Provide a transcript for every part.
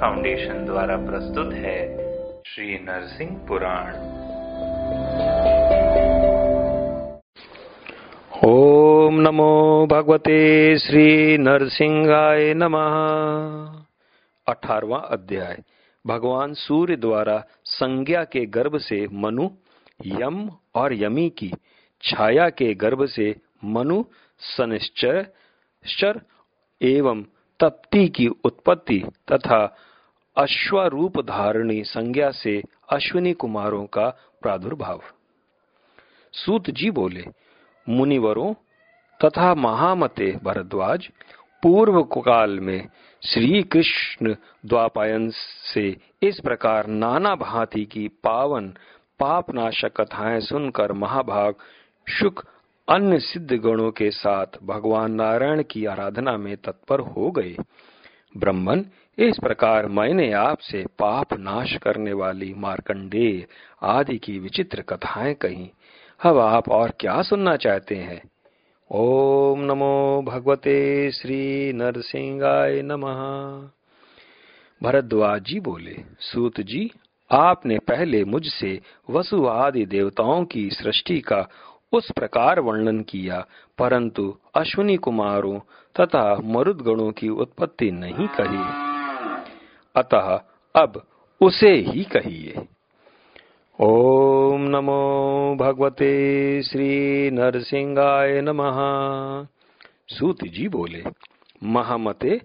Foundation द्वारा प्रस्तुत है श्री नरसिंह पुराण। ओम नमो भगवते श्री नरसिंहाय नमः। अठारवा अध्याय। भगवान सूर्य द्वारा संज्ञा के गर्भ से मनु, यम और यमी की, छाया के गर्भ से मनु, सनिश्चर एवं तप्ति की उत्पत्ति तथा अश्वरूप धारणी संज्ञा से अश्विनी कुमारों का प्रादुर्भाव। सूत जी बोले, मुनिवरों, तथा महामते भरद्वाज, पूर्व काल में श्री कृष्ण द्वापायन से इस प्रकार नाना भांति की पावन पापनाशक कथाएँ सुनकर महाभाग शुक अन्य सिद्ध गणों के साथ भगवान नारायण की आराधना में तत्पर हो गए। ब्रह्मन, इस प्रकार मैंने आपसे पाप नाश करने वाली मार्कंडेय आदि की विचित्र कथाएँ कही। अब आप और क्या सुनना चाहते हैं? ओम नमो भगवते श्री नरसिंहाय नमः। भरद्वाज जी बोले, सूत जी, आपने पहले मुझसे वसु आदि देवताओं की सृष्टि का उस प्रकार वर्णन किया, परंतु अश्विनी कुमारों तथा मरुदगणों की उत्पत्ति नहीं कही। अतः अब उसे ही कहिए। ओम नमो भगवते श्री नरसिंहाय नमः। सूत जी बोले, महामते,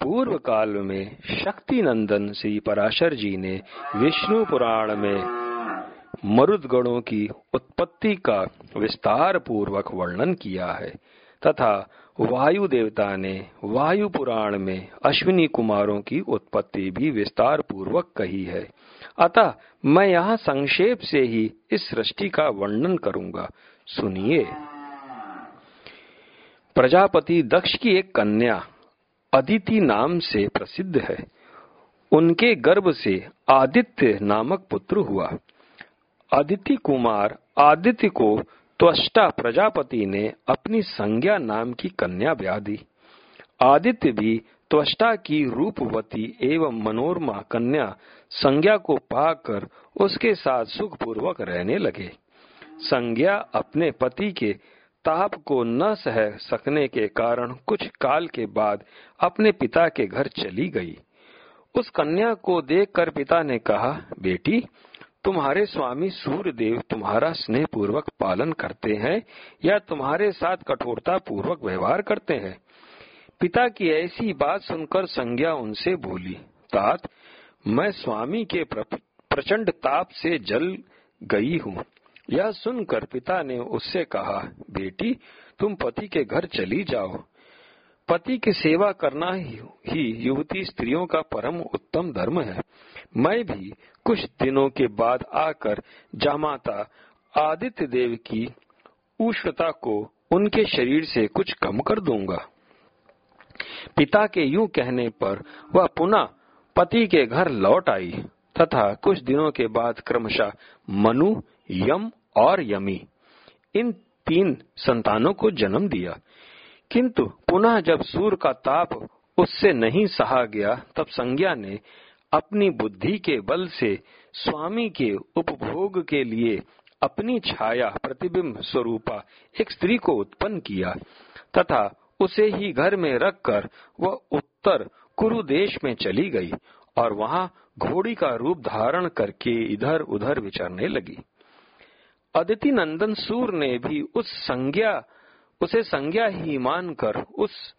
पूर्व काल में शक्ति नंदन श्री पराशर जी ने विष्णु पुराण में मरुद गणों की उत्पत्ति का विस्तार पूर्वक वर्णन किया है, तथा वायु देवता ने वायु पुराण में अश्विनी कुमारों की उत्पत्ति भी विस्तार पूर्वक कही है। अतः मैं यहाँ संक्षेप से ही इस सृष्टि का वर्णन करूँगा। सुनिए। प्रजापति दक्ष की एक कन्या अदिति नाम से प्रसिद्ध है। उनके गर्भ से आदित्य नामक पुत्र हुआ। अदिति कुमार आदित्य को त्वष्टा प्रजापति ने अपनी संज्ञा नाम की कन्या ब्याह दी। आदित्य भी त्वष्टा की रूपवती एवं मनोरमा कन्या संज्ञा को पाकर उसके साथ सुखपूर्वक रहने लगे। संज्ञा अपने पति के ताप को न सह सकने के कारण कुछ काल के बाद अपने पिता के घर चली गई। उस कन्या को देखकर पिता ने कहा, बेटी तुम्हारे स्वामी सूर्य देव तुम्हारा स्नेह पूर्वक पालन करते हैं या तुम्हारे साथ कठोरता पूर्वक व्यवहार करते हैं? पिता की ऐसी बात सुनकर संज्ञा उनसे बोली, तात, मैं स्वामी के प्रचंड ताप से जल गई हूँ। यह सुनकर पिता ने उससे कहा, बेटी, तुम पति के घर चली जाओ। पति की सेवा करना ही युवती स्त्रियों का परम उत्तम धर्म है। मैं भी कुछ दिनों के बाद आकर जामाता आदित्य देव की उष्णता को उनके शरीर से कुछ कम कर दूँगा। पिता के यूँ कहने पर वह पुनः पति के घर लौट आई, तथा कुछ दिनों के बाद क्रमशः मनु, यम और यमी, इन तीन संतानों को जन्म दिया। किंतु पुनः जब सूर्य का ताप उससे नहीं सहा गया, तब संज्ञा ने अपनी बुद्धि के बल से स्वामी के उपभोग के लिए अपनी छाया प्रतिबिंब स्वरूपा एक स्त्री को उत्पन्न किया, तथा उसे ही घर में रखकर वह उत्तर कुरु देश में चली गई और वहाँ घोड़ी का रूप धारण करके इधर उधर विचरने लगी। अदिति नंदन सूर ने भी उस संज्ञा, उसे संज्ञा ही मानकर उस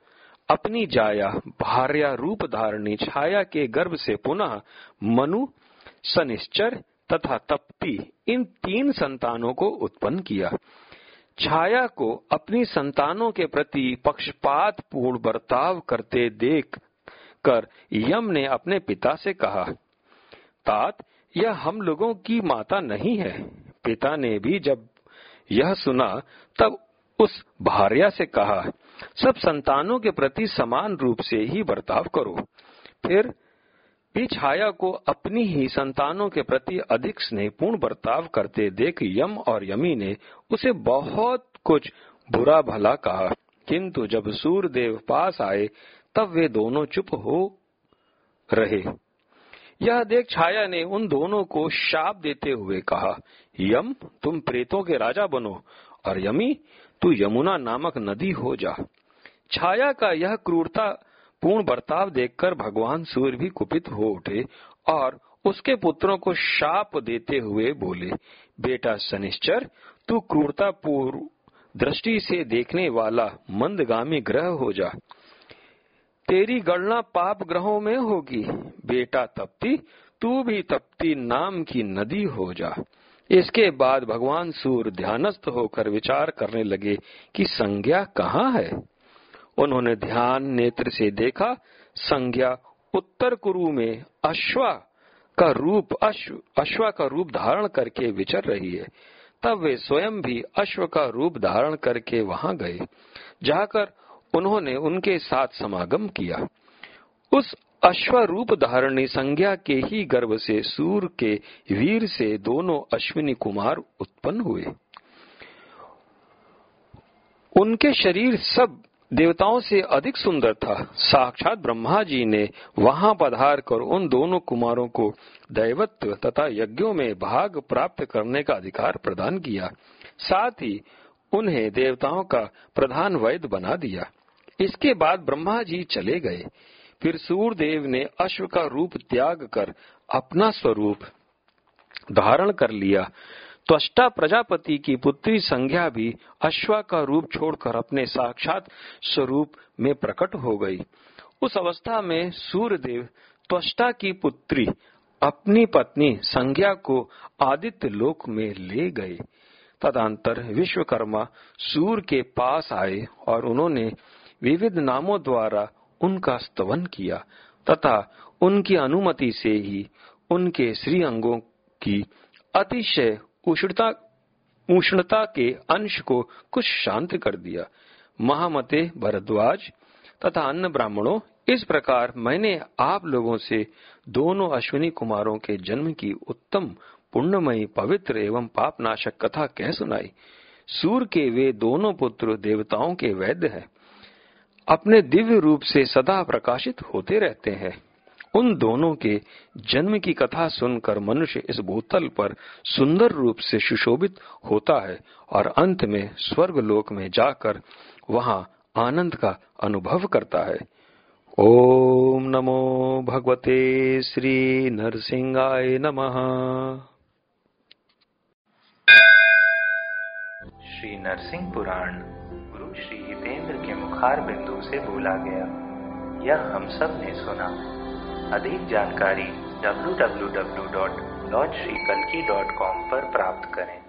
अपनी जाया, भार्या रूप धारणी छाया के गर्भ से पुनः मनु, सनिश्चर तथा तप्ती इन तीन संतानों को उत्पन्न किया। छाया को अपनी संतानों के प्रति पक्षपात पूर्ण बर्ताव करते देख कर यम ने अपने पिता से कहा, तात, यह हम लोगों की माता नहीं है। पिता ने भी जब यह सुना, तब उस भार्या से कहा सब संतानों के प्रति समान रूप से ही बर्ताव करो। फिर भी छाया को अपनी ही संतानों के प्रति अधिक स्नेहपूर्ण बर्ताव करते देख यम और यमी ने उसे बहुत कुछ बुरा भला कहा। किंतु जब सूर्यदेव पास आए, तब वे दोनों चुप हो रहे। यह देख छाया ने उन दोनों को शाप देते हुए कहा, यम, तुम प्रेतों के राजा बनो और यमी तू यमुना नामक नदी हो जा। छाया का यह क्रूरता, पूर्ण बर्ताव देखकर भगवान सूर्य भी कुपित हो उठे और उसके पुत्रों को शाप देते हुए बोले, बेटा शनिश्चर, तू क्रूरता पूर्व दृष्टि से देखने वाला मंदगामी ग्रह हो जा। तेरी गणना पाप ग्रहों में होगी। बेटा तप्ती, तू भी तप्ती नाम की नदी हो जा। इसके बाद भगवान सूर्य ध्यानस्थ होकर विचार करने लगे कि संज्ञा कहाँ है। उन्होंने ध्यान नेत्र से देखा, संज्ञा उत्तर कुरु में अश्वा का रूप, अश्व, अश्वा का रूप धारण करके विचर रही है। तब वे स्वयं भी अश्व का रूप धारण करके वहाँ गए। जाकर उन्होंने उनके साथ समागम किया। उस अश्वरूप धारणी संज्ञा के ही गर्भ से सूर के वीर से दोनों अश्विनी कुमार उत्पन्न हुए। उनके शरीर सब देवताओं से अधिक सुंदर था। साक्षात ब्रह्मा जी ने वहाँ पधार कर उन दोनों कुमारों को दैवत्व तथा यज्ञों में भाग प्राप्त करने का अधिकार प्रदान किया। साथ ही उन्हें देवताओं का प्रधान वैद्य बना दिया। इसके बाद ब्रह्मा जी चले गए। फिर सूर्यदेव ने अश्व का रूप त्याग कर अपना स्वरूप धारण कर लिया। त्वष्टा प्रजापति की पुत्री संज्ञा भी अश्वा का रूप छोड़कर अपने साक्षात स्वरूप में प्रकट हो गई। उस अवस्था में सूर्यदेव त्वष्टा की पुत्री अपनी पत्नी संज्ञा को आदित्य लोक में ले गए। तदंतर विश्वकर्मा सूर्य के पास आए और उन्होंने विविध नामों द्वारा उनका स्तवन किया, तथा उनकी अनुमति से ही उनके श्री अंगों की अतिशय उष्णता उष्णता के अंश को कुछ शांत कर दिया। महामते भरद्वाज तथा अन्य ब्राह्मणों, इस प्रकार मैंने आप लोगों से दोनों अश्विनी कुमारों के जन्म की उत्तम, पुण्यमयी, पवित्र एवं पापनाशक कथा कह सुनाई। सूर के वे दोनों पुत्र देवताओं के वैद्य हैं। अपने दिव्य रूप से सदा प्रकाशित होते रहते हैं। उन दोनों के जन्म की कथा सुनकर मनुष्य इस भूतल पर सुंदर रूप से सुशोभित होता है और अंत में स्वर्ग लोक में जाकर वहाँ आनंद का अनुभव करता है। ओम नमो भगवते श्री नरसिंहाय नमः। श्री नरसिंह पुराण श्री हितेंद्र के मुखार बिंदु से बोला गया। यह हम सबने सुना। अधिक जानकारी www.lordshrikalki.com पर प्राप्त करें।